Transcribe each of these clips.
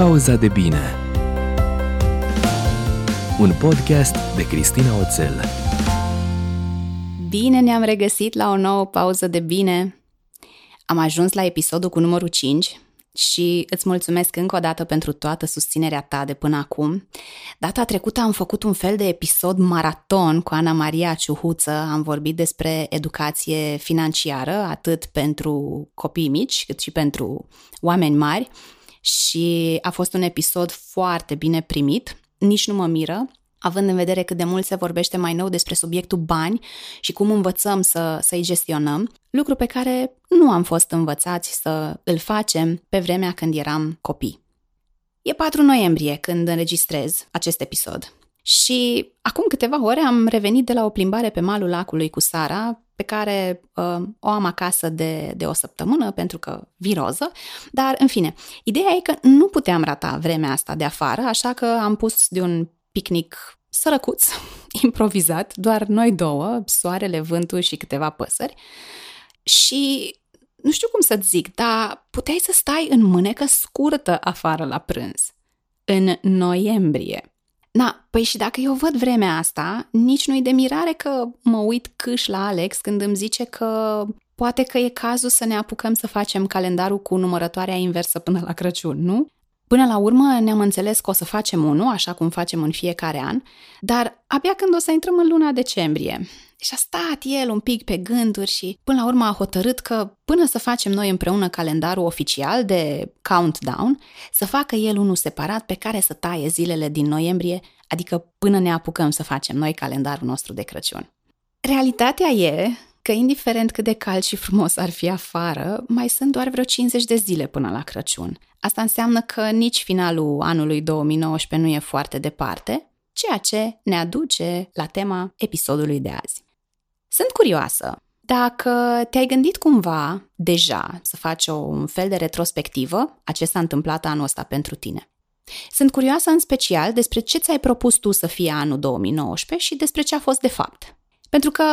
Pauza de bine Un podcast de Cristina Oțel Bine ne-am regăsit la o nouă pauză de bine. Am ajuns la episodul cu numărul 5 și îți mulțumesc încă o dată pentru toată susținerea ta de până acum. Data trecută am făcut un fel de episod maraton cu Ana Maria Ciuhuță, am vorbit despre educație financiară, atât pentru copii mici cât și pentru oameni mari și a fost un episod foarte bine primit, nici nu mă miră, având în vedere cât de mult se vorbește mai nou despre subiectul bani și cum învățăm să, să-i gestionăm, lucru pe care nu am fost învățați să îl facem pe vremea când eram copii. E 4 noiembrie când înregistrez acest episod și acum câteva ore am revenit de la o plimbare pe malul lacului cu Sara, pe care uh, o am acasă de, de o săptămână pentru că viroză, dar în fine, ideea e că nu puteam rata vremea asta de afară, așa că am pus de un picnic sărăcuț, improvizat, doar noi două, soarele, vântul și câteva păsări. Și nu știu cum să-ți zic, dar puteai să stai în mânecă scurtă afară la prânz. În noiembrie. Na, păi și dacă eu văd vremea asta, nici nu-i de mirare că mă uit câș la Alex când îmi zice că poate că e cazul să ne apucăm să facem calendarul cu numărătoarea inversă până la Crăciun, nu? Până la urmă ne-am înțeles că o să facem unul, așa cum facem în fiecare an, dar abia când o să intrăm în luna decembrie. Și a stat el un pic pe gânduri și până la urmă a hotărât că până să facem noi împreună calendarul oficial de countdown, să facă el unul separat pe care să taie zilele din noiembrie, adică până ne apucăm să facem noi calendarul nostru de Crăciun. Realitatea e că indiferent cât de cald și frumos ar fi afară, mai sunt doar vreo 50 de zile până la Crăciun. Asta înseamnă că nici finalul anului 2019 nu e foarte departe, ceea ce ne aduce la tema episodului de azi. Sunt curioasă dacă te-ai gândit cumva deja să faci o, un fel de retrospectivă a ce s-a întâmplat anul ăsta pentru tine. Sunt curioasă în special despre ce ți-ai propus tu să fie anul 2019 și despre ce a fost de fapt. Pentru că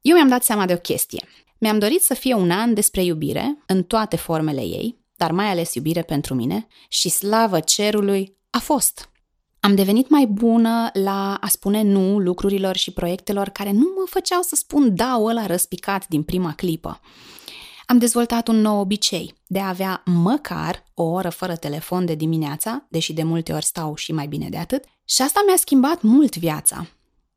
eu mi-am dat seama de o chestie. Mi-am dorit să fie un an despre iubire, în toate formele ei, dar mai ales iubire pentru mine, și slavă cerului a fost. Am devenit mai bună la a spune nu lucrurilor și proiectelor care nu mă făceau să spun da ăla răspicat din prima clipă. Am dezvoltat un nou obicei de a avea măcar o oră fără telefon de dimineața, deși de multe ori stau și mai bine de atât, și asta mi-a schimbat mult viața.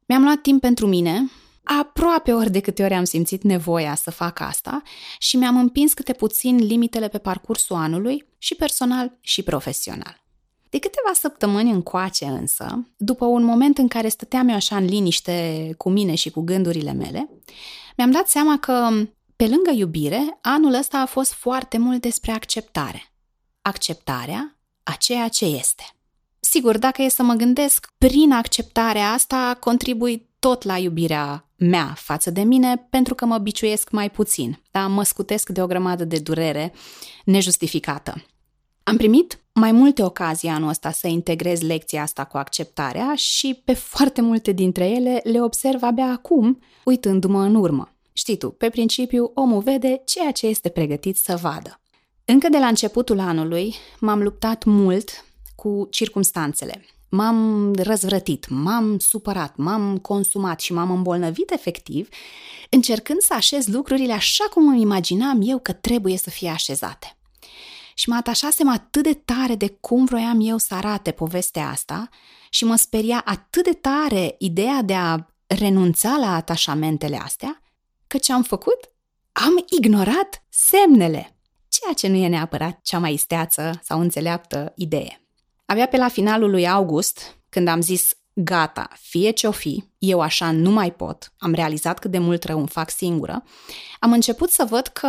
Mi-am luat timp pentru mine, aproape ori de câte ori am simțit nevoia să fac asta și mi-am împins câte puțin limitele pe parcursul anului și personal și profesional. De câteva săptămâni încoace însă, după un moment în care stăteam eu așa în liniște cu mine și cu gândurile mele, mi-am dat seama că, pe lângă iubire, anul ăsta a fost foarte mult despre acceptare. Acceptarea a ceea ce este. Sigur, dacă e să mă gândesc, prin acceptarea asta contribui tot la iubirea mea față de mine pentru că mă biciuiesc mai puțin, da? mă scutesc de o grămadă de durere nejustificată. Am primit mai multe ocazii anul ăsta să integrez lecția asta cu acceptarea și pe foarte multe dintre ele le observ abia acum, uitându-mă în urmă. Știi tu, pe principiu, omul vede ceea ce este pregătit să vadă. Încă de la începutul anului m-am luptat mult cu circumstanțele, m-am răzvrătit, m-am supărat, m-am consumat și m-am îmbolnăvit efectiv, încercând să așez lucrurile așa cum îmi imaginam eu că trebuie să fie așezate. Și mă atașasem atât de tare de cum vroiam eu să arate povestea asta și mă speria atât de tare ideea de a renunța la atașamentele astea, că ce am făcut? Am ignorat semnele, ceea ce nu e neapărat cea mai isteață sau înțeleaptă idee. Abia pe la finalul lui august, când am zis gata, fie ce-o fi, eu așa nu mai pot, am realizat cât de mult rău îmi fac singură, am început să văd că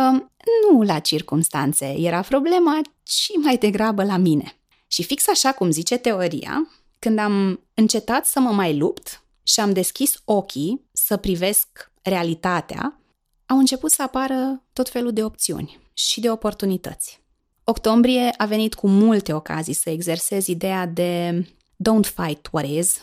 nu la circumstanțe era problema, ci mai degrabă la mine. Și fix așa cum zice teoria, când am încetat să mă mai lupt și am deschis ochii să privesc realitatea, au început să apară tot felul de opțiuni și de oportunități. Octombrie a venit cu multe ocazii să exersez ideea de don't fight what is,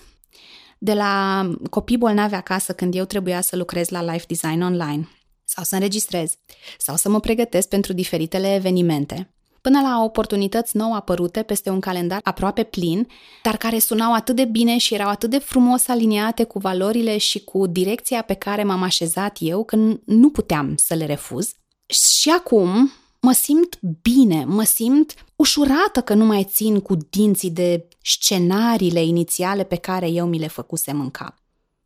de la copii bolnavi acasă când eu trebuia să lucrez la life design online sau să înregistrez sau să mă pregătesc pentru diferitele evenimente. până la oportunități nou apărute peste un calendar aproape plin, dar care sunau atât de bine și erau atât de frumos aliniate cu valorile și cu direcția pe care m-am așezat eu, că nu puteam să le refuz. Și acum mă simt bine, mă simt ușurată că nu mai țin cu dinții de scenariile inițiale pe care eu mi le făcusem în cap.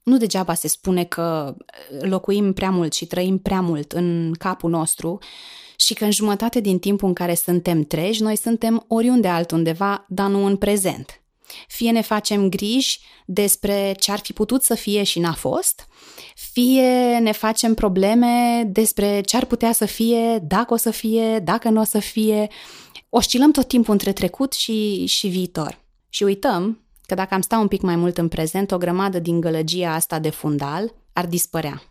Nu degeaba se spune că locuim prea mult și trăim prea mult în capul nostru și că în jumătate din timpul în care suntem treji, noi suntem oriunde altundeva, dar nu în prezent. Fie ne facem griji despre ce ar fi putut să fie și n-a fost, fie ne facem probleme despre ce ar putea să fie, dacă o să fie, dacă nu o să fie. Oscilăm tot timpul între trecut și, și viitor. Și uităm că dacă am sta un pic mai mult în prezent, o grămadă din gălăgia asta de fundal ar dispărea.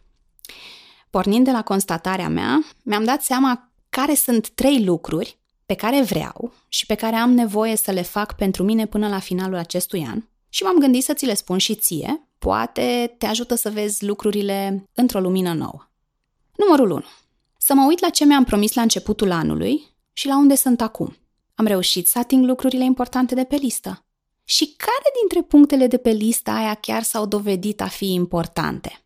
Pornind de la constatarea mea, mi-am dat seama care sunt trei lucruri pe care vreau și pe care am nevoie să le fac pentru mine până la finalul acestui an și m-am gândit să ți le spun și ție, poate te ajută să vezi lucrurile într-o lumină nouă. Numărul 1. Să mă uit la ce mi-am promis la începutul anului și la unde sunt acum. Am reușit să ating lucrurile importante de pe listă. Și care dintre punctele de pe lista aia chiar s-au dovedit a fi importante?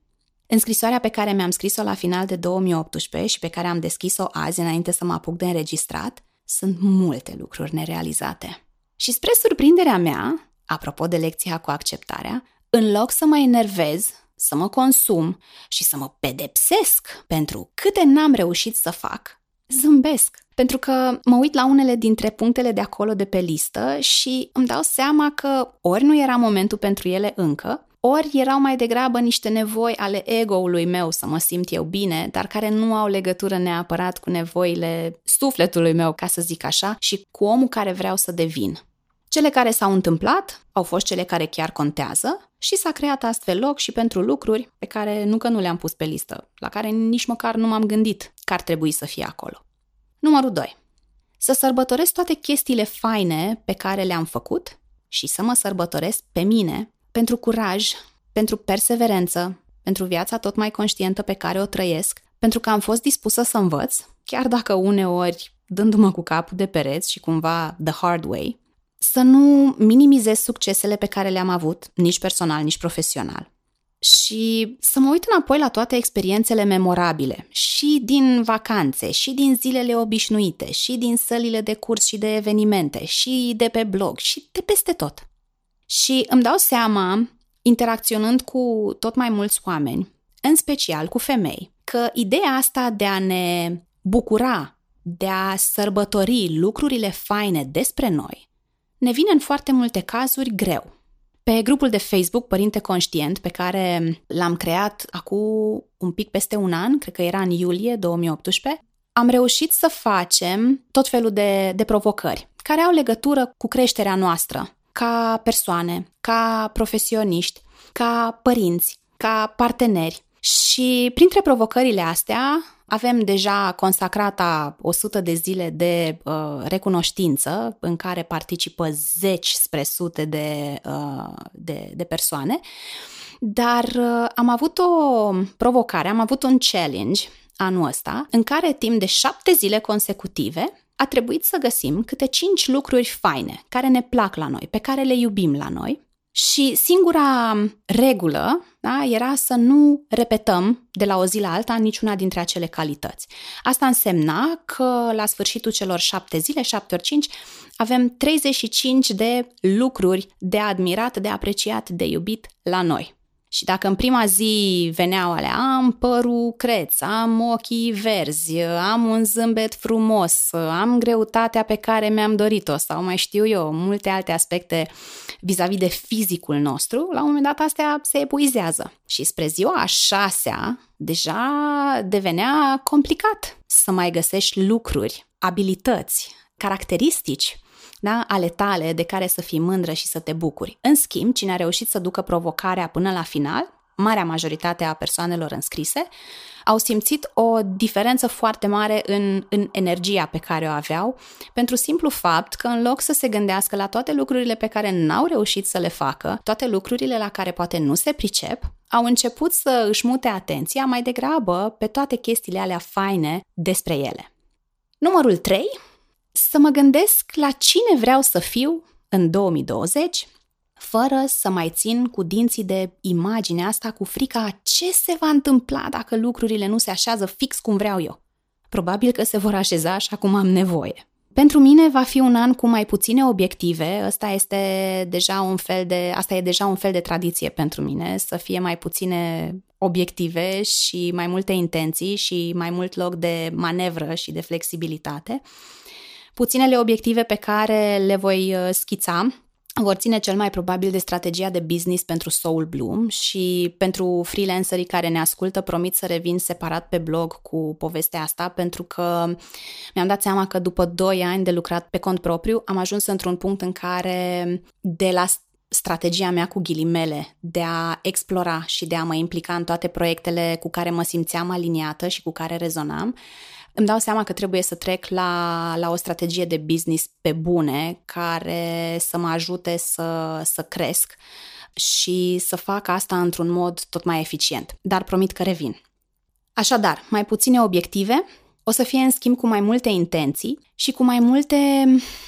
În scrisoarea pe care mi-am scris-o la final de 2018 și pe care am deschis-o azi înainte să mă apuc de înregistrat, sunt multe lucruri nerealizate. Și spre surprinderea mea, apropo de lecția cu acceptarea, în loc să mă enervez, să mă consum și să mă pedepsesc pentru câte n-am reușit să fac, zâmbesc. Pentru că mă uit la unele dintre punctele de acolo de pe listă și îmi dau seama că ori nu era momentul pentru ele încă, ori erau mai degrabă niște nevoi ale ego-ului meu să mă simt eu bine, dar care nu au legătură neapărat cu nevoile sufletului meu, ca să zic așa, și cu omul care vreau să devin. Cele care s-au întâmplat au fost cele care chiar contează și s-a creat astfel loc și pentru lucruri pe care nu că nu le-am pus pe listă, la care nici măcar nu m-am gândit că ar trebui să fie acolo. Numărul 2. Să sărbătoresc toate chestiile faine pe care le-am făcut și să mă sărbătoresc pe mine pentru curaj, pentru perseverență, pentru viața tot mai conștientă pe care o trăiesc, pentru că am fost dispusă să învăț, chiar dacă uneori dându-mă cu capul de pereți și cumva the hard way, să nu minimizez succesele pe care le-am avut, nici personal, nici profesional. Și să mă uit înapoi la toate experiențele memorabile, și din vacanțe, și din zilele obișnuite, și din sălile de curs și de evenimente, și de pe blog, și de peste tot. Și îmi dau seama, interacționând cu tot mai mulți oameni, în special cu femei, că ideea asta de a ne bucura, de a sărbători lucrurile faine despre noi, ne vine în foarte multe cazuri greu. Pe grupul de Facebook Părinte Conștient, pe care l-am creat acum un pic peste un an, cred că era în iulie 2018, am reușit să facem tot felul de, de provocări care au legătură cu creșterea noastră, ca persoane, ca profesioniști, ca părinți, ca parteneri. Și printre provocările astea avem deja consacrata 100 de zile de uh, recunoștință în care participă zeci spre sute de, uh, de, de persoane, dar uh, am avut o provocare, am avut un challenge anul ăsta în care timp de șapte zile consecutive a trebuit să găsim câte cinci lucruri faine care ne plac la noi, pe care le iubim la noi. Și singura regulă da, era să nu repetăm de la o zi la alta niciuna dintre acele calități. Asta însemna că la sfârșitul celor șapte zile, șapte ori cinci, avem 35 de lucruri de admirat, de apreciat, de iubit la noi. Și dacă în prima zi veneau alea, am părul creț, am ochii verzi, am un zâmbet frumos, am greutatea pe care mi-am dorit-o sau mai știu eu, multe alte aspecte vis-a-vis de fizicul nostru, la un moment dat astea se epuizează. Și spre ziua a șasea, deja devenea complicat să mai găsești lucruri, abilități, caracteristici da, ale tale de care să fii mândră și să te bucuri. În schimb, cine a reușit să ducă provocarea până la final, marea majoritate a persoanelor înscrise, au simțit o diferență foarte mare în, în energia pe care o aveau, pentru simplu fapt că în loc să se gândească la toate lucrurile pe care n-au reușit să le facă, toate lucrurile la care poate nu se pricep, au început să își mute atenția mai degrabă pe toate chestiile alea faine despre ele. Numărul 3 să mă gândesc la cine vreau să fiu în 2020, fără să mai țin cu dinții de imaginea asta, cu frica ce se va întâmpla dacă lucrurile nu se așează fix cum vreau eu. Probabil că se vor așeza așa cum am nevoie. Pentru mine va fi un an cu mai puține obiective. Asta este deja un fel de, asta e deja un fel de tradiție pentru mine, să fie mai puține obiective și mai multe intenții și mai mult loc de manevră și de flexibilitate. Puținele obiective pe care le voi uh, schița vor ține cel mai probabil de strategia de business pentru Soul Bloom și pentru freelancerii care ne ascultă promit să revin separat pe blog cu povestea asta pentru că mi-am dat seama că după 2 ani de lucrat pe cont propriu am ajuns într-un punct în care de la strategia mea cu ghilimele de a explora și de a mă implica în toate proiectele cu care mă simțeam aliniată și cu care rezonam, îmi dau seama că trebuie să trec la, la o strategie de business pe bune care să mă ajute să, să cresc și să fac asta într-un mod tot mai eficient. Dar promit că revin. Așadar, mai puține obiective, o să fie în schimb cu mai multe intenții și cu mai multe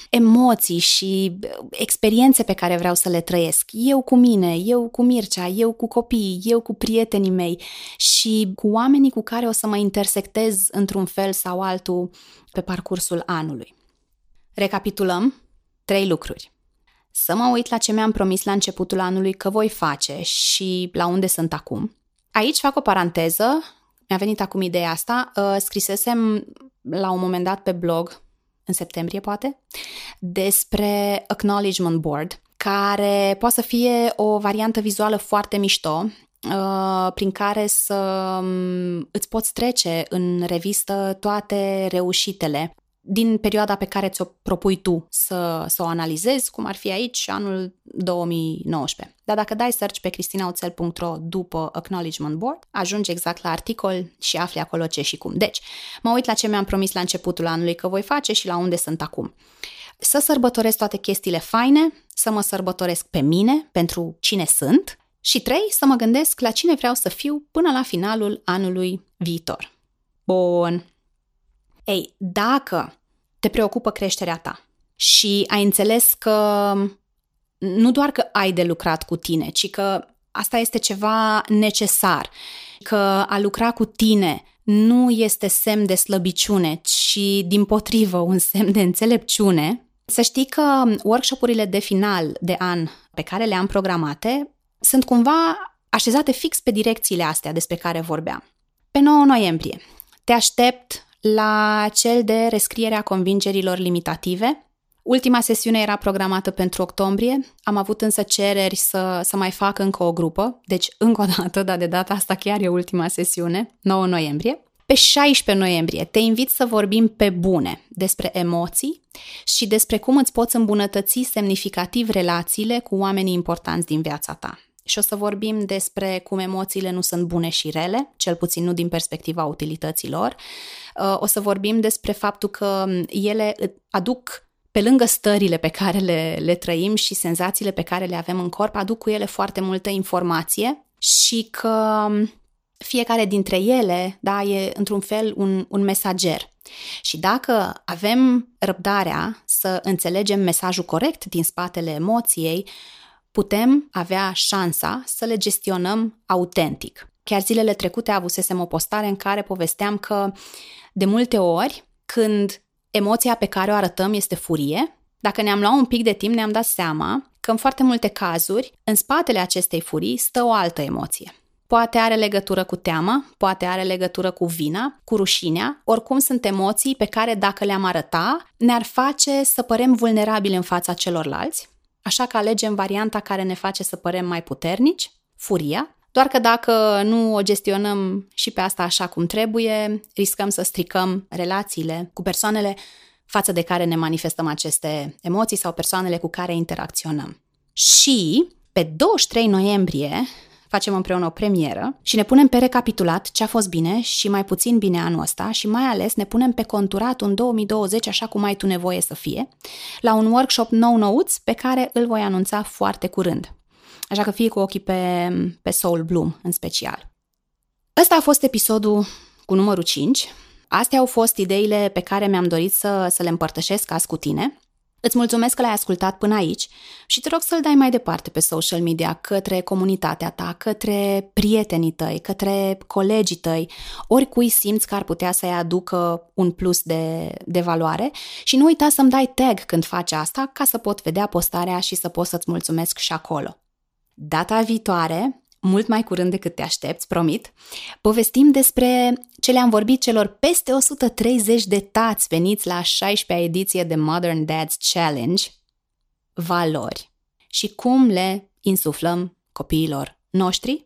emoții și experiențe pe care vreau să le trăiesc. Eu cu mine, eu cu Mircea, eu cu copiii, eu cu prietenii mei și cu oamenii cu care o să mă intersectez într-un fel sau altul pe parcursul anului. Recapitulăm trei lucruri. Să mă uit la ce mi-am promis la începutul anului că voi face și la unde sunt acum. Aici fac o paranteză mi-a venit acum ideea asta. Uh, scrisesem la un moment dat pe blog, în septembrie poate, despre Acknowledgement Board, care poate să fie o variantă vizuală foarte mișto, uh, prin care să um, îți poți trece în revistă toate reușitele din perioada pe care ți-o propui tu să, să o analizezi, cum ar fi aici anul 2019. Dar dacă dai search pe cristinauțel.ro după Acknowledgement Board, ajungi exact la articol și afli acolo ce și cum. Deci, mă uit la ce mi-am promis la începutul anului că voi face și la unde sunt acum. Să sărbătoresc toate chestiile faine, să mă sărbătoresc pe mine, pentru cine sunt, și trei, să mă gândesc la cine vreau să fiu până la finalul anului viitor. Bun. Ei, dacă te preocupă creșterea ta. Și ai înțeles că nu doar că ai de lucrat cu tine, ci că asta este ceva necesar, că a lucra cu tine nu este semn de slăbiciune, ci din potrivă un semn de înțelepciune, să știi că workshopurile de final de an pe care le-am programate sunt cumva așezate fix pe direcțiile astea despre care vorbeam. Pe 9 noiembrie te aștept la cel de rescriere a convingerilor limitative. Ultima sesiune era programată pentru octombrie, am avut însă cereri să, să mai fac încă o grupă, deci încă o dată, dar de data asta chiar e ultima sesiune, 9 noiembrie. Pe 16 noiembrie te invit să vorbim pe bune despre emoții și despre cum îți poți îmbunătăți semnificativ relațiile cu oamenii importanți din viața ta și o să vorbim despre cum emoțiile nu sunt bune și rele, cel puțin nu din perspectiva utilităților. Uh, o să vorbim despre faptul că ele aduc pe lângă stările pe care le, le trăim și senzațiile pe care le avem în corp, aduc cu ele foarte multă informație și că fiecare dintre ele da, e într-un fel un, un mesager. Și dacă avem răbdarea să înțelegem mesajul corect din spatele emoției, putem avea șansa să le gestionăm autentic. Chiar zilele trecute avusesem o postare în care povesteam că de multe ori când emoția pe care o arătăm este furie, dacă ne-am luat un pic de timp ne-am dat seama că în foarte multe cazuri, în spatele acestei furii stă o altă emoție. Poate are legătură cu teama, poate are legătură cu vina, cu rușinea, oricum sunt emoții pe care dacă le-am arăta, ne-ar face să părem vulnerabili în fața celorlalți Așa că alegem varianta care ne face să părem mai puternici, furia, doar că dacă nu o gestionăm și pe asta așa cum trebuie, riscăm să stricăm relațiile cu persoanele față de care ne manifestăm aceste emoții sau persoanele cu care interacționăm. Și pe 23 noiembrie facem împreună o premieră și ne punem pe recapitulat ce a fost bine și mai puțin bine anul ăsta și mai ales ne punem pe conturat un 2020 așa cum ai tu nevoie să fie, la un workshop nou-nouț pe care îl voi anunța foarte curând. Așa că fie cu ochii pe, pe Soul Bloom în special. Ăsta a fost episodul cu numărul 5 Astea au fost ideile pe care mi-am dorit să, să le împărtășesc azi cu tine. Îți mulțumesc că l-ai ascultat până aici și te rog să-l dai mai departe pe social media către comunitatea ta, către prietenii tăi, către colegii tăi, oricui simți că ar putea să-i aducă un plus de, de valoare și nu uita să-mi dai tag când faci asta ca să pot vedea postarea și să pot să-ți mulțumesc și acolo. Data viitoare mult mai curând decât te aștepți, promit, povestim despre ce le-am vorbit celor peste 130 de tați veniți la 16-a ediție de Modern Dads Challenge, valori și cum le insuflăm copiilor noștri,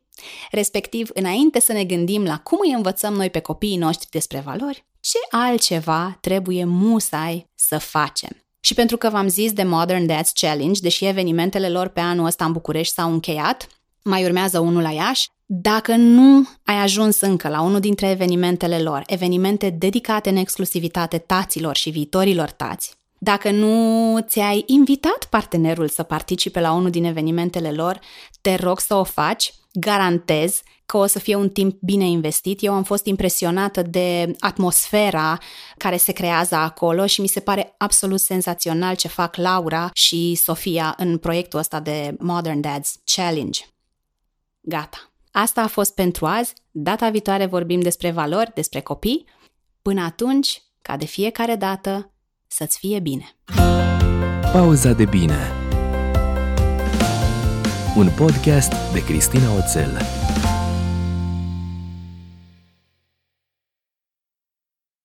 respectiv înainte să ne gândim la cum îi învățăm noi pe copiii noștri despre valori, ce altceva trebuie musai să facem. Și pentru că v-am zis de Modern Dads Challenge, deși evenimentele lor pe anul ăsta în București s-au încheiat, mai urmează unul la Iași. Dacă nu ai ajuns încă la unul dintre evenimentele lor, evenimente dedicate în exclusivitate taților și viitorilor tați, dacă nu ți-ai invitat partenerul să participe la unul din evenimentele lor, te rog să o faci, garantez că o să fie un timp bine investit. Eu am fost impresionată de atmosfera care se creează acolo și mi se pare absolut senzațional ce fac Laura și Sofia în proiectul ăsta de Modern Dads Challenge. Gata. Asta a fost pentru azi. Data viitoare vorbim despre valori, despre copii. Până atunci, ca de fiecare dată, să-ți fie bine. Pauza de bine Un podcast de Cristina Oțel